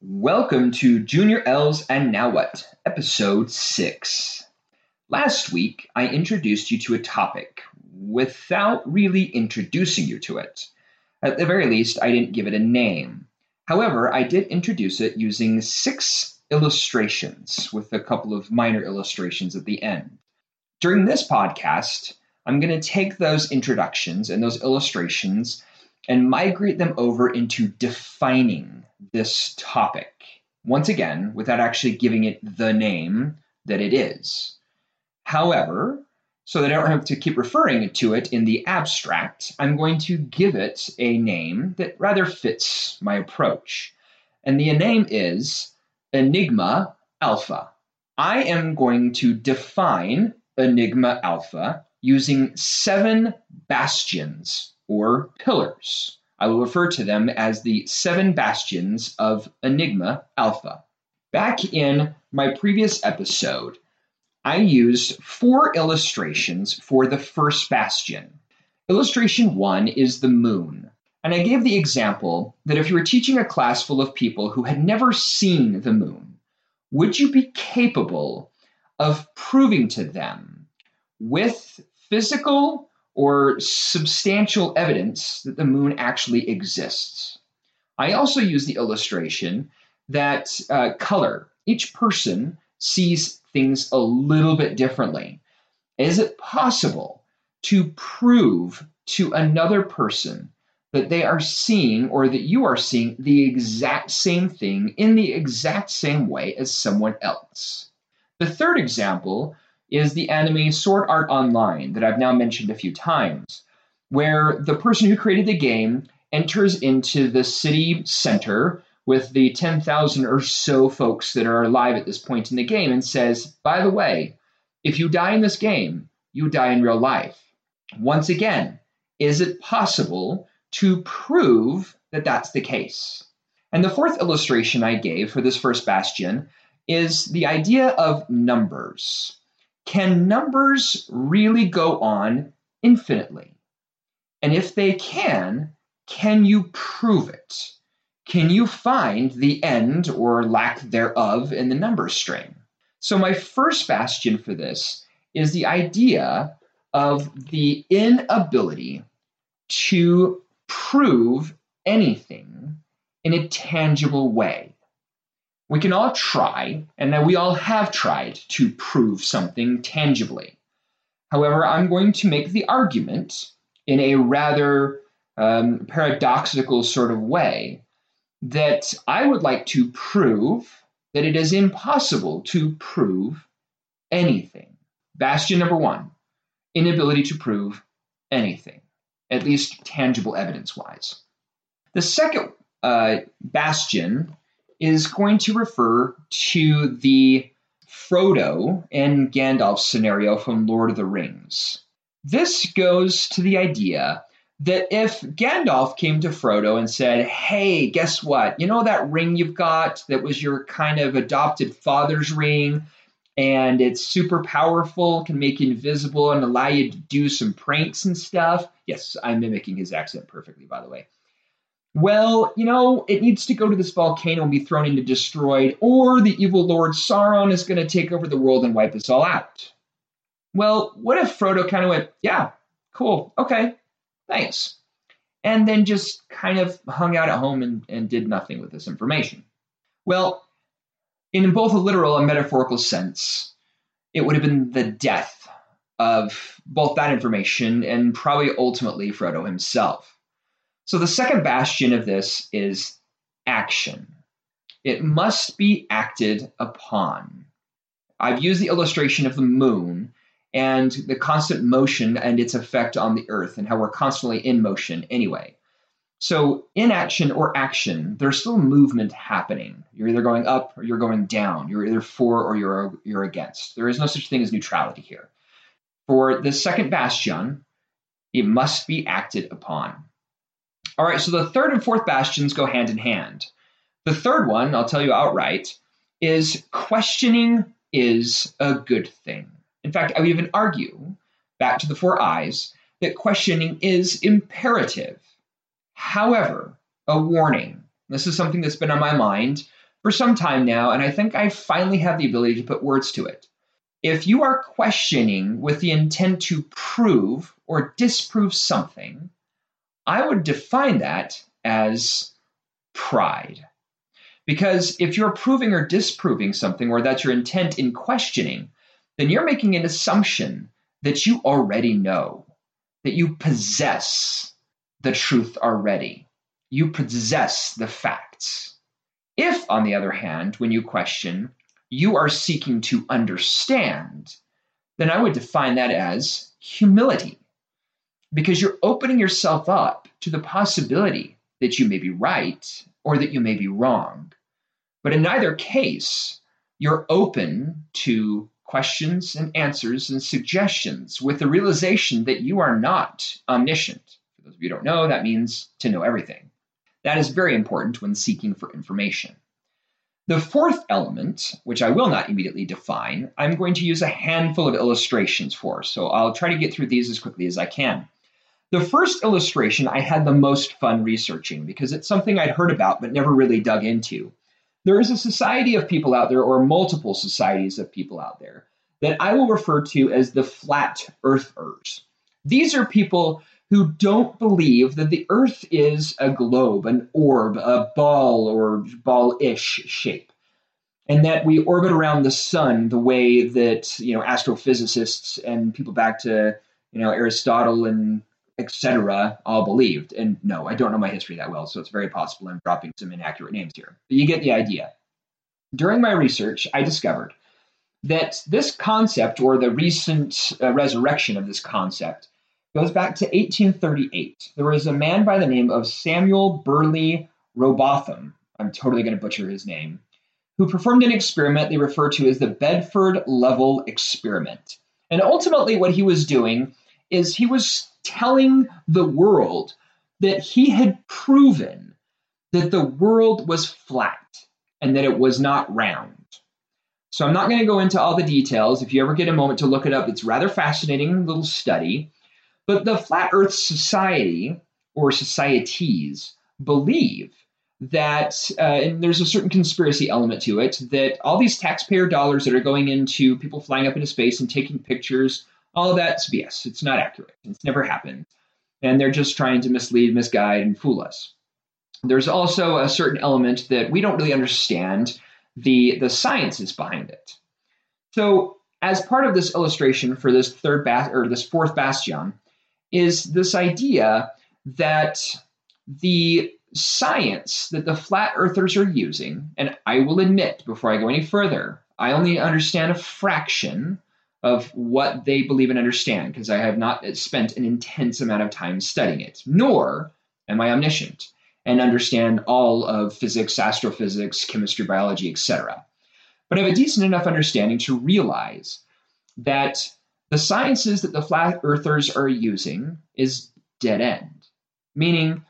Welcome to Junior L's and Now What, episode 6. Last week, I introduced you to a topic without really introducing you to it. At the very least, I didn't give it a name. However, I did introduce it using six illustrations with a couple of minor illustrations at the end. During this podcast, I'm going to take those introductions and those illustrations and migrate them over into defining this topic. Once again, without actually giving it the name that it is. However, so that I don't have to keep referring to it in the abstract, I'm going to give it a name that rather fits my approach. And the name is Enigma Alpha. I am going to define Enigma Alpha using seven bastions or pillars. I will refer to them as the seven bastions of Enigma Alpha. Back in my previous episode, I used four illustrations for the first bastion. Illustration one is the moon. And I gave the example that if you were teaching a class full of people who had never seen the moon, would you be capable of proving to them with physical or substantial evidence that the moon actually exists. I also use the illustration that uh, color, each person sees things a little bit differently. Is it possible to prove to another person that they are seeing or that you are seeing the exact same thing in the exact same way as someone else? The third example is the anime Sword Art Online that I've now mentioned a few times, where the person who created the game enters into the city center with the 10,000 or so folks that are alive at this point in the game and says, by the way, if you die in this game, you die in real life. Once again, is it possible to prove that that's the case? And the fourth illustration I gave for this first bastion is the idea of numbers. Can numbers really go on infinitely? And if they can, can you prove it? Can you find the end or lack thereof in the number string? So, my first bastion for this is the idea of the inability to prove anything in a tangible way. We can all try, and that we all have tried to prove something tangibly. However, I'm going to make the argument in a rather um, paradoxical sort of way that I would like to prove that it is impossible to prove anything. Bastion number one inability to prove anything, at least tangible evidence wise. The second uh, bastion is going to refer to the Frodo and Gandalf scenario from Lord of the Rings. This goes to the idea that if Gandalf came to Frodo and said, Hey, guess what? You know that ring you've got that was your kind of adopted father's ring, and it's super powerful, can make you invisible, and allow you to do some pranks and stuff? Yes, I'm mimicking his accent perfectly, by the way well, you know, it needs to go to this volcano and be thrown into destroyed, or the evil Lord Sauron is going to take over the world and wipe us all out. Well, what if Frodo kind of went, yeah, cool, okay, thanks, and then just kind of hung out at home and, and did nothing with this information? Well, in both a literal and metaphorical sense, it would have been the death of both that information and probably ultimately Frodo himself. So the second bastion of this is action. It must be acted upon. I've used the illustration of the moon and the constant motion and its effect on the earth and how we're constantly in motion anyway. So, inaction or action, there's still movement happening. You're either going up or you're going down. You're either for or you're, you're against. There is no such thing as neutrality here. For the second bastion, it must be acted upon. All right, so the third and fourth bastions go hand in hand. The third one, I'll tell you outright, is questioning is a good thing. In fact, I would even argue, back to the four eyes, that questioning is imperative. However, a warning this is something that's been on my mind for some time now, and I think I finally have the ability to put words to it. If you are questioning with the intent to prove or disprove something, I would define that as pride. Because if you're proving or disproving something, or that's your intent in questioning, then you're making an assumption that you already know, that you possess the truth already. You possess the facts. If, on the other hand, when you question, you are seeking to understand, then I would define that as humility. Because you're opening yourself up to the possibility that you may be right or that you may be wrong. But in neither case, you're open to questions and answers and suggestions with the realization that you are not omniscient. For those of you who don't know, that means to know everything. That is very important when seeking for information. The fourth element, which I will not immediately define, I'm going to use a handful of illustrations for, so I'll try to get through these as quickly as I can. The first illustration I had the most fun researching because it's something I'd heard about but never really dug into there is a society of people out there, or multiple societies of people out there, that I will refer to as the flat earthers. These are people who don't believe that the earth is a globe, an orb, a ball or ball ish shape, and that we orbit around the sun the way that you know astrophysicists and people back to you know Aristotle and etc., all believed. And no, I don't know my history that well, so it's very possible I'm dropping some inaccurate names here. But you get the idea. During my research, I discovered that this concept, or the recent uh, resurrection of this concept, goes back to 1838. There was a man by the name of Samuel Birley Rowbotham. I'm totally going to butcher his name. Who performed an experiment they refer to as the Bedford Level Experiment. And ultimately, what he was doing is he was telling the world that he had proven that the world was flat and that it was not round. So I'm not going to go into all the details. If you ever get a moment to look it up, it's rather fascinating little study. But the Flat Earth Society or societies believe that, uh, and there's a certain conspiracy element to it, that all these taxpayer dollars that are going into people flying up into space and taking pictures all of that's BS. It's not accurate. It's never happened. And they're just trying to mislead, misguide, and fool us. There's also a certain element that we don't really understand the, the sciences behind it. So, as part of this illustration for this third ba- or this fourth bastion, is this idea that the science that the flat earthers are using, and I will admit before I go any further, I only understand a fraction of what they believe and understand because I have not spent an intense amount of time studying it, nor am I omniscient and understand all of physics, astrophysics, chemistry, biology, etc. But I have a decent enough understanding to realize that the sciences that the flat earthers are using is dead end, meaning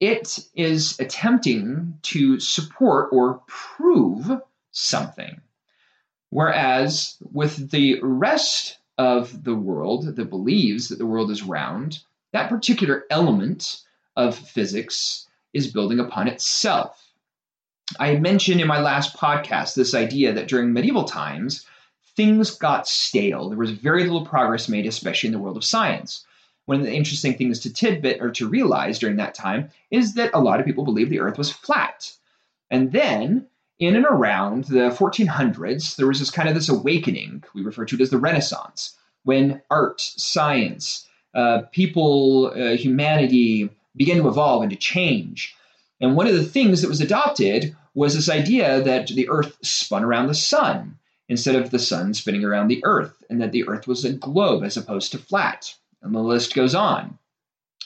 it is attempting to support or prove something. Whereas with the rest of the world that believes that the world is round, that particular element of physics is building upon itself. I mentioned in my last podcast this idea that during medieval times, things got stale. There was very little progress made, especially in the world of science. One of the interesting things to tidbit or to realize during that time is that a lot of people believed the earth was flat. And then in and around the 1400s, there was this kind of this awakening we refer to it as the Renaissance, when art, science, uh, people, uh, humanity began to evolve and to change. And one of the things that was adopted was this idea that the Earth spun around the sun instead of the sun spinning around the Earth, and that the Earth was a globe as opposed to flat. And the list goes on.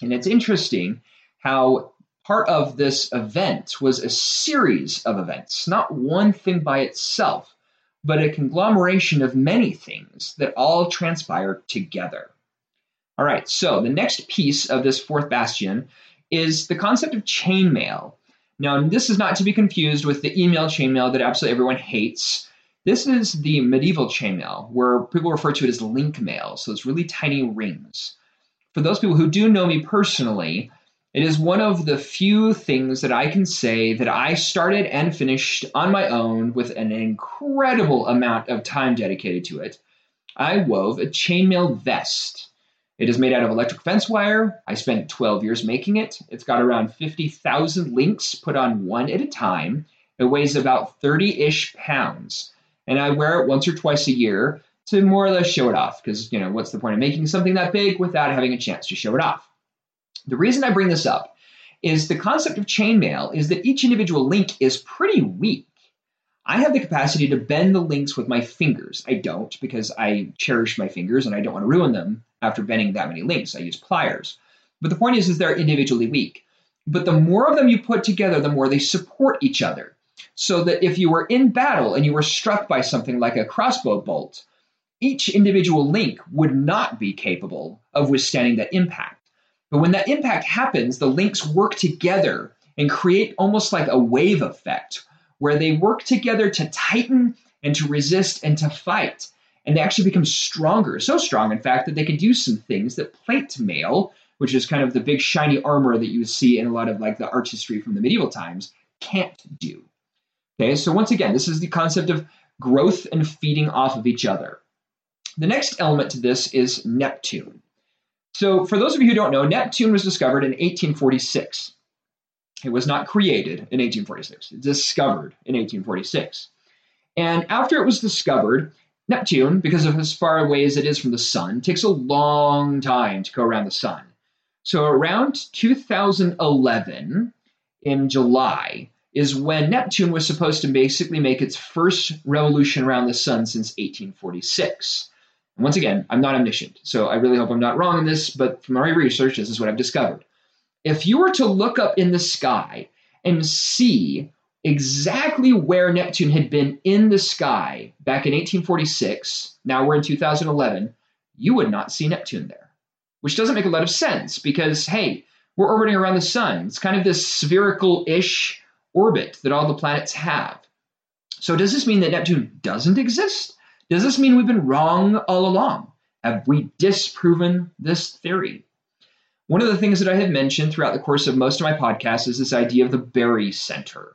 And it's interesting how part of this event was a series of events, not one thing by itself, but a conglomeration of many things that all transpired together. All right, so the next piece of this fourth bastion is the concept of chainmail. Now, this is not to be confused with the email chainmail that absolutely everyone hates. This is the medieval chainmail, where people refer to it as link mail, so it's really tiny rings. For those people who do know me personally, It is one of the few things that I can say that I started and finished on my own with an incredible amount of time dedicated to it. I wove a chainmail vest. It is made out of electric fence wire. I spent 12 years making it. It's got around 50,000 links put on one at a time. It weighs about 30 ish pounds. And I wear it once or twice a year to more or less show it off because, you know, what's the point of making something that big without having a chance to show it off? The reason I bring this up is the concept of chainmail is that each individual link is pretty weak. I have the capacity to bend the links with my fingers. I don't because I cherish my fingers and I don't want to ruin them after bending that many links. I use pliers. But the point is, is they're individually weak. But the more of them you put together, the more they support each other. So that if you were in battle and you were struck by something like a crossbow bolt, each individual link would not be capable of withstanding that impact. But when that impact happens, the links work together and create almost like a wave effect where they work together to tighten and to resist and to fight. And they actually become stronger, so strong, in fact, that they can do some things that plate mail, which is kind of the big shiny armor that you see in a lot of like the artistry from the medieval times, can't do. Okay, so once again, this is the concept of growth and feeding off of each other. The next element to this is Neptune. So, for those of you who don't know, Neptune was discovered in 1846. It was not created in 1846, it discovered in 1846. And after it was discovered, Neptune, because of as far away as it is from the sun, takes a long time to go around the sun. So, around 2011, in July, is when Neptune was supposed to basically make its first revolution around the sun since 1846. Once again, I'm not omniscient, so I really hope I'm not wrong in this, but from my research, this is what I've discovered. If you were to look up in the sky and see exactly where Neptune had been in the sky back in 1846, now we're in 2011, you would not see Neptune there, which doesn't make a lot of sense because, hey, we're orbiting around the sun. It's kind of this spherical ish orbit that all the planets have. So, does this mean that Neptune doesn't exist? Does this mean we've been wrong all along? Have we disproven this theory? One of the things that I have mentioned throughout the course of most of my podcasts is this idea of the barycenter.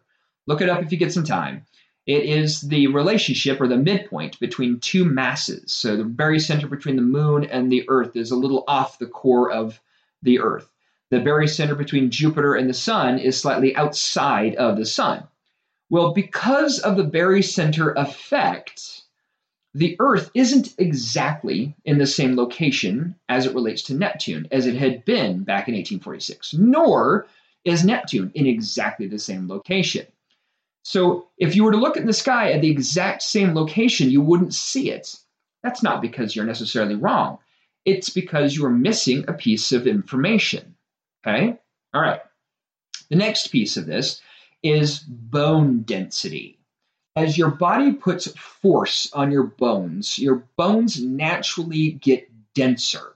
Look it up if you get some time. It is the relationship or the midpoint between two masses. So the barycenter between the moon and the Earth is a little off the core of the Earth. The barycenter between Jupiter and the Sun is slightly outside of the Sun. Well, because of the barycenter effect, the Earth isn't exactly in the same location as it relates to Neptune as it had been back in 1846, nor is Neptune in exactly the same location. So if you were to look in the sky at the exact same location, you wouldn't see it. That's not because you're necessarily wrong. It's because you are missing a piece of information. Okay? All right. The next piece of this is bone density as your body puts force on your bones, your bones naturally get denser.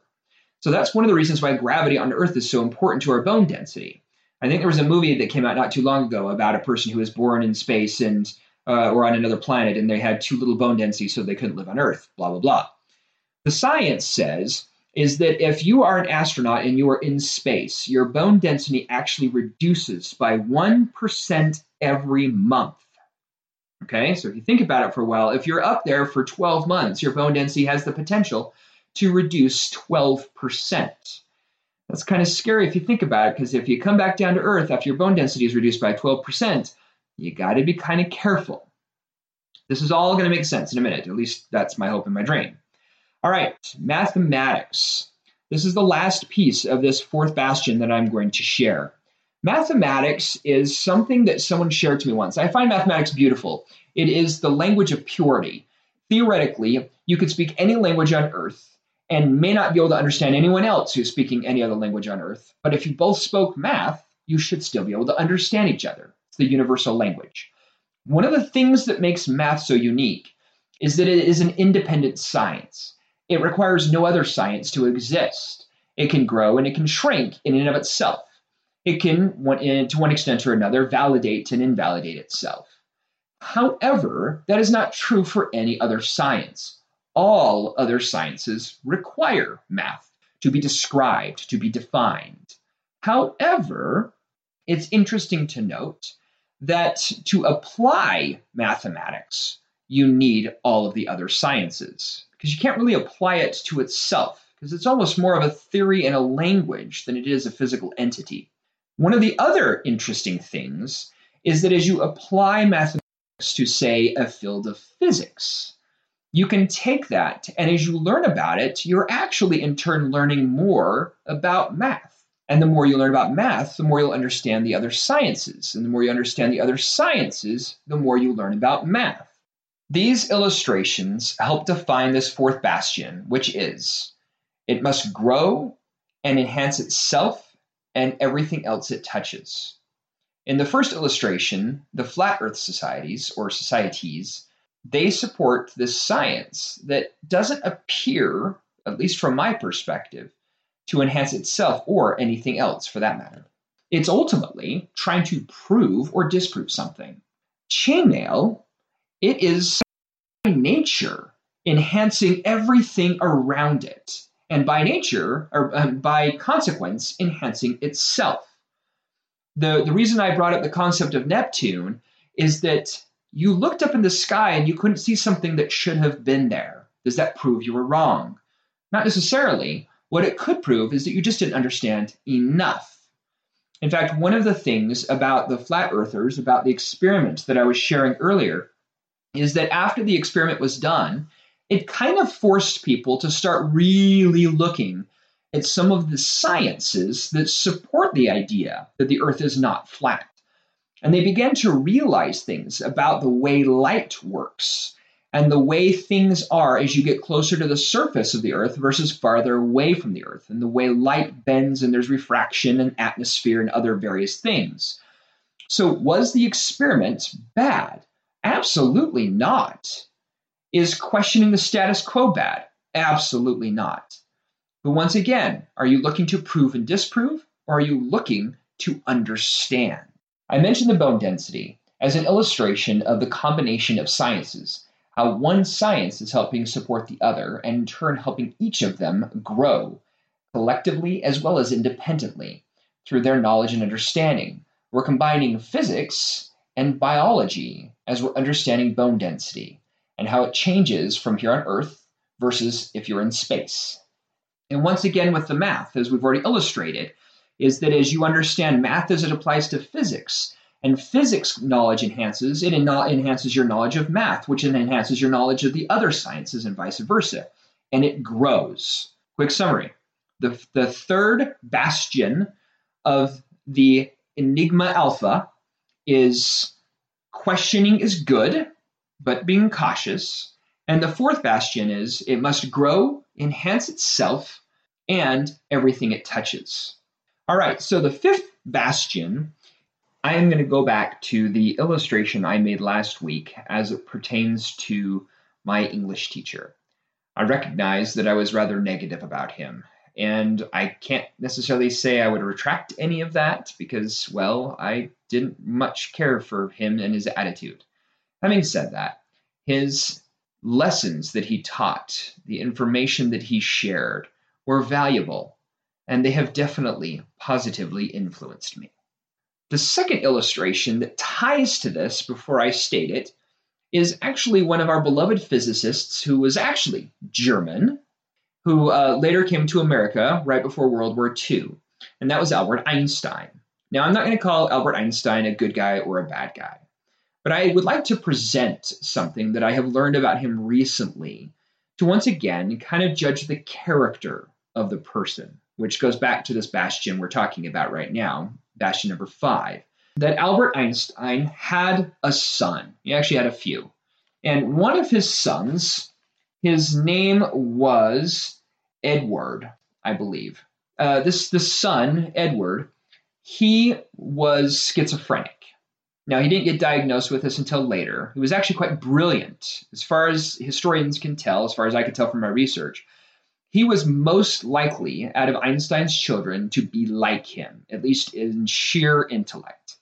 So that's one of the reasons why gravity on Earth is so important to our bone density. I think there was a movie that came out not too long ago about a person who was born in space and uh, or on another planet, and they had too little bone density, so they couldn't live on Earth. Blah blah blah. The science says is that if you are an astronaut and you are in space, your bone density actually reduces by one percent every month. Okay, so if you think about it for a while, if you're up there for 12 months, your bone density has the potential to reduce 12%. That's kind of scary if you think about it, because if you come back down to Earth after your bone density is reduced by 12%, you got to be kind of careful. This is all going to make sense in a minute. At least that's my hope and my dream. All right, mathematics. This is the last piece of this fourth bastion that I'm going to share. Mathematics is something that someone shared to me once. I find mathematics beautiful. It is the language of purity. Theoretically, you could speak any language on earth and may not be able to understand anyone else who's speaking any other language on earth. But if you both spoke math, you should still be able to understand each other. It's the universal language. One of the things that makes math so unique is that it is an independent science. It requires no other science to exist. It can grow and it can shrink in and of itself it can, to one extent or another, validate and invalidate itself. However, that is not true for any other science. All other sciences require math to be described, to be defined. However, it's interesting to note that to apply mathematics, you need all of the other sciences because you can't really apply it to itself because it's almost more of a theory and a language than it is a physical entity. One of the other interesting things is that as you apply mathematics to, say, a field of physics, you can take that and as you learn about it, you're actually in turn learning more about math. And the more you learn about math, the more you'll understand the other sciences. And the more you understand the other sciences, the more you learn about math. These illustrations help define this fourth bastion, which is it must grow and enhance itself and everything else it touches. In the first illustration, the flat earth societies or societies, they support this science that doesn't appear, at least from my perspective, to enhance itself or anything else for that matter. It's ultimately trying to prove or disprove something. Chainmail, it is by nature enhancing everything around it, and by nature, or um, by consequence, enhancing itself. The, the reason I brought up the concept of Neptune is that you looked up in the sky and you couldn't see something that should have been there. Does that prove you were wrong? Not necessarily. What it could prove is that you just didn't understand enough. In fact, one of the things about the flat earthers, about the experiment that I was sharing earlier, is that after the experiment was done, it kind of forced people to start really looking at some of the sciences that support the idea that the earth is not flat. And they began to realize things about the way light works and the way things are as you get closer to the surface of the earth versus farther away from the earth, and the way light bends and there's refraction and atmosphere and other various things. So, was the experiment bad? Absolutely not. Is questioning the status quo bad? Absolutely not. But once again, are you looking to prove and disprove, or are you looking to understand? I mentioned the bone density as an illustration of the combination of sciences how one science is helping support the other, and in turn helping each of them grow collectively as well as independently through their knowledge and understanding. We're combining physics and biology as we're understanding bone density and how it changes from here on Earth versus if you're in space. And once again, with the math, as we've already illustrated, is that as you understand math as it applies to physics, and physics knowledge enhances, it enhances your knowledge of math, which then enhances your knowledge of the other sciences and vice versa. And it grows. Quick summary the, the third bastion of the Enigma Alpha is questioning is good, but being cautious. And the fourth bastion is it must grow, enhance itself, and everything it touches. All right, so the fifth bastion I am going to go back to the illustration I made last week as it pertains to my English teacher. I recognize that I was rather negative about him, and I can't necessarily say I would retract any of that because, well, I didn't much care for him and his attitude. Having said that, his lessons that he taught, the information that he shared, were valuable, and they have definitely positively influenced me. The second illustration that ties to this before I state it is actually one of our beloved physicists who was actually German, who uh, later came to America right before World War II, and that was Albert Einstein. Now, I'm not going to call Albert Einstein a good guy or a bad guy, but I would like to present something that I have learned about him recently to once again kind of judge the character of the person, which goes back to this bastion we're talking about right now, bastion number five, that Albert Einstein had a son. He actually had a few. And one of his sons, his name was Edward, I believe. Uh, this, this son, Edward, he was schizophrenic. Now, he didn't get diagnosed with this until later. He was actually quite brilliant, as far as historians can tell, as far as I can tell from my research. He was most likely, out of Einstein's children, to be like him, at least in sheer intellect.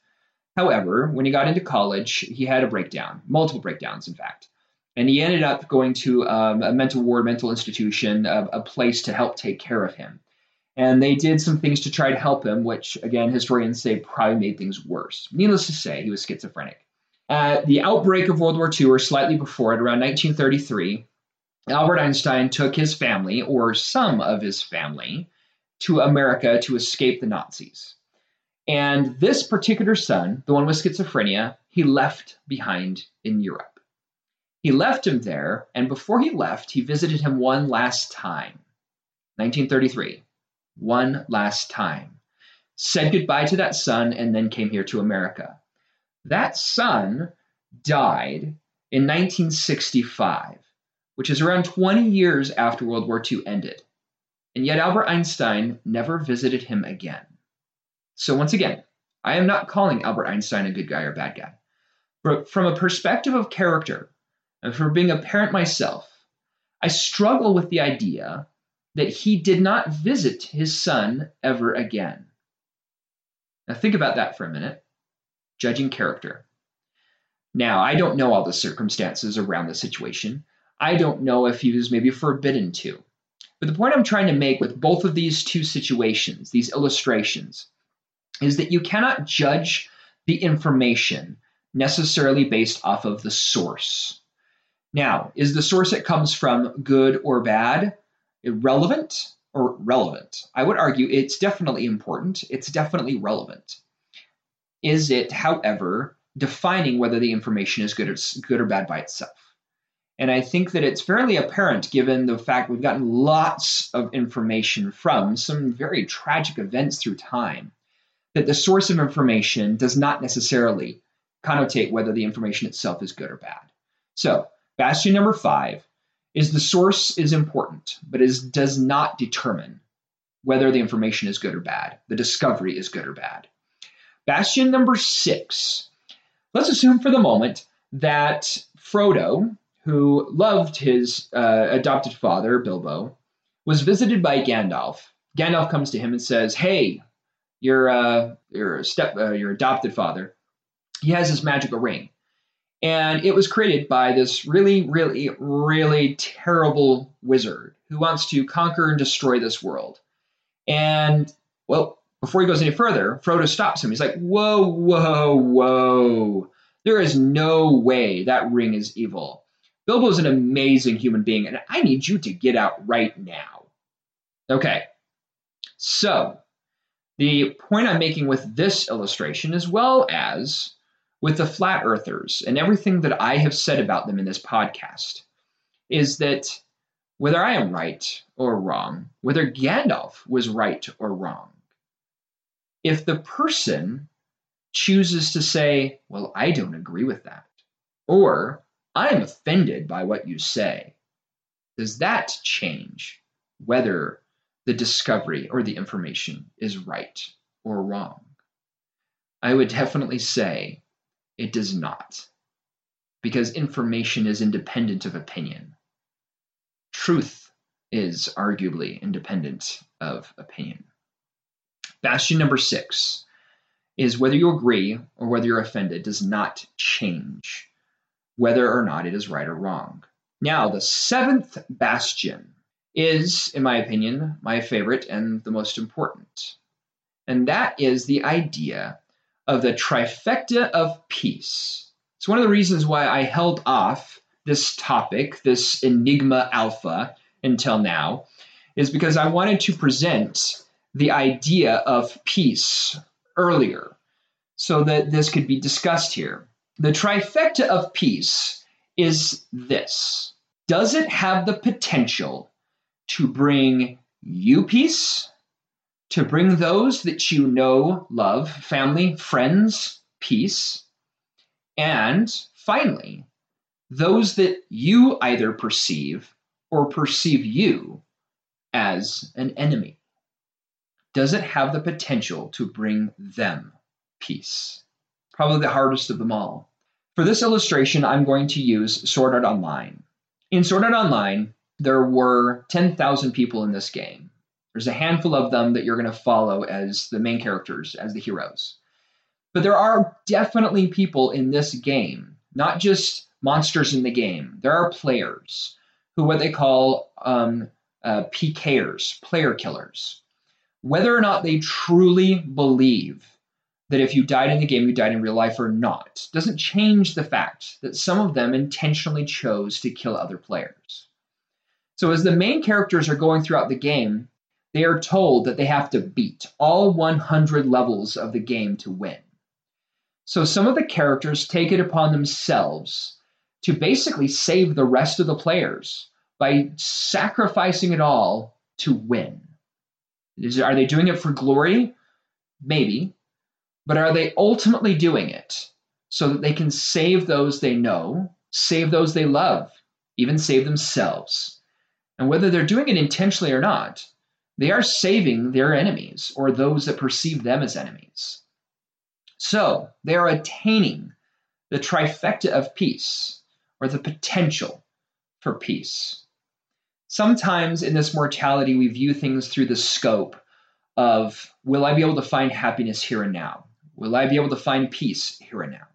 However, when he got into college, he had a breakdown, multiple breakdowns, in fact. And he ended up going to um, a mental ward, mental institution, a, a place to help take care of him. And they did some things to try to help him, which, again, historians say probably made things worse. Needless to say, he was schizophrenic. At the outbreak of World War II, or slightly before it, around 1933, Albert Einstein took his family, or some of his family, to America to escape the Nazis. And this particular son, the one with schizophrenia, he left behind in Europe. He left him there, and before he left, he visited him one last time. 1933. One last time. Said goodbye to that son, and then came here to America. That son died in 1965, which is around 20 years after World War II ended. And yet Albert Einstein never visited him again. So, once again, I am not calling Albert Einstein a good guy or bad guy. But from a perspective of character, and from being a parent myself, I struggle with the idea that he did not visit his son ever again. Now, think about that for a minute. Judging character. Now, I don't know all the circumstances around the situation. I don't know if he was maybe forbidden to. But the point I'm trying to make with both of these two situations, these illustrations, is that you cannot judge the information necessarily based off of the source. Now, is the source it comes from good or bad, irrelevant or relevant? I would argue it's definitely important, it's definitely relevant. Is it, however, defining whether the information is good or, good or bad by itself? And I think that it's fairly apparent given the fact we've gotten lots of information from some very tragic events through time that the source of information does not necessarily connotate whether the information itself is good or bad. So, bastion number five is the source is important, but is does not determine whether the information is good or bad. The discovery is good or bad. Bastion number six. Let's assume for the moment that Frodo, who loved his uh, adopted father, Bilbo, was visited by Gandalf. Gandalf comes to him and says, Hey, your uh, your step uh, your adopted father, he has this magical ring, and it was created by this really really really terrible wizard who wants to conquer and destroy this world. And well, before he goes any further, Frodo stops him. He's like, "Whoa, whoa, whoa! There is no way that ring is evil." Bilbo's an amazing human being, and I need you to get out right now. Okay, so the point I'm making with this illustration, as well as with the flat earthers and everything that I have said about them in this podcast, is that whether I am right or wrong, whether Gandalf was right or wrong, if the person chooses to say, Well, I don't agree with that, or I'm offended by what you say, does that change whether the discovery or the information is right or wrong? I would definitely say it does not, because information is independent of opinion. Truth is arguably independent of opinion. Bastion number six is whether you agree or whether you're offended does not change whether or not it is right or wrong. Now, the seventh bastion is, in my opinion, my favorite and the most important. And that is the idea of the trifecta of peace. It's one of the reasons why I held off this topic, this Enigma Alpha, until now, is because I wanted to present the idea of peace earlier so that this could be discussed here. The trifecta of peace is this Does it have the potential to bring you peace, to bring those that you know, love, family, friends, peace, and finally, those that you either perceive or perceive you as an enemy? Does it have the potential to bring them peace? Probably the hardest of them all. For this illustration, I'm going to use Sword Art Online. In Sword Art Online, there were 10,000 people in this game. There's a handful of them that you're going to follow as the main characters, as the heroes. But there are definitely people in this game, not just monsters in the game. There are players who what they call um, uh, PKers, player killers, whether or not they truly believe that if you died in the game, you died in real life or not, doesn't change the fact that some of them intentionally chose to kill other players. So, as the main characters are going throughout the game, they are told that they have to beat all 100 levels of the game to win. So, some of the characters take it upon themselves to basically save the rest of the players by sacrificing it all to win. Is, are they doing it for glory? Maybe. But are they ultimately doing it so that they can save those they know, save those they love, even save themselves? And whether they're doing it intentionally or not, they are saving their enemies or those that perceive them as enemies. So they are attaining the trifecta of peace or the potential for peace. Sometimes in this mortality, we view things through the scope of will I be able to find happiness here and now? Will I be able to find peace here and now?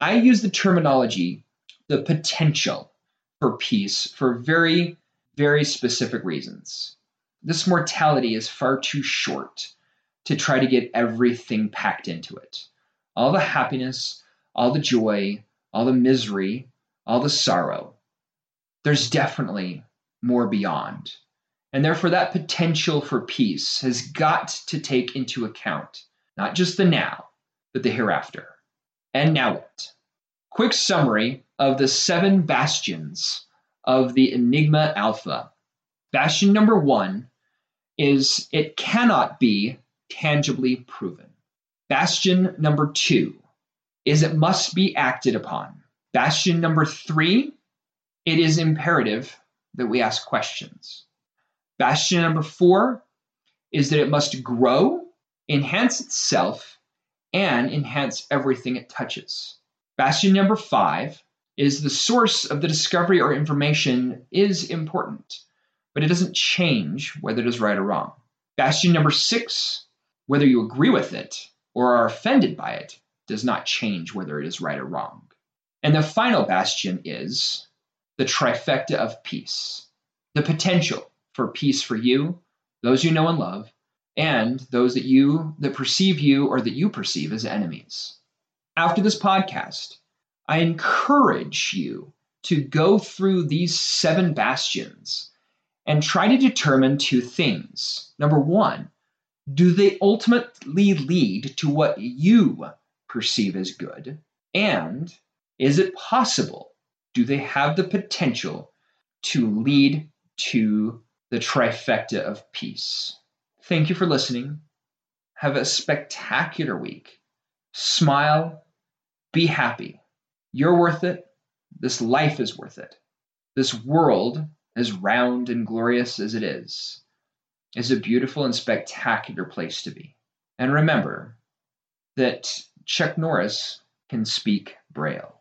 I use the terminology the potential for peace for very, very specific reasons. This mortality is far too short to try to get everything packed into it. All the happiness, all the joy, all the misery, all the sorrow. There's definitely more beyond. And therefore, that potential for peace has got to take into account not just the now, but the hereafter. And now what? Quick summary of the seven bastions of the Enigma Alpha. Bastion number one is it cannot be tangibly proven. Bastion number two is it must be acted upon. Bastion number three, it is imperative that we ask questions. Bastion number four is that it must grow, enhance itself, and enhance everything it touches. Bastion number five is the source of the discovery or information is important, but it doesn't change whether it is right or wrong. Bastion number six, whether you agree with it or are offended by it, does not change whether it is right or wrong. And the final bastion is the trifecta of peace, the potential for peace for you, those you know and love, and those that you that perceive you or that you perceive as enemies. After this podcast, I encourage you to go through these seven bastions and try to determine two things. Number one, do they ultimately lead to what you perceive as good? And is it possible? Do they have the potential to lead to the trifecta of peace? Thank you for listening. Have a spectacular week. Smile. Be happy. You're worth it. This life is worth it. This world, as round and glorious as it is, is a beautiful and spectacular place to be. And remember that Chuck Norris can speak Braille.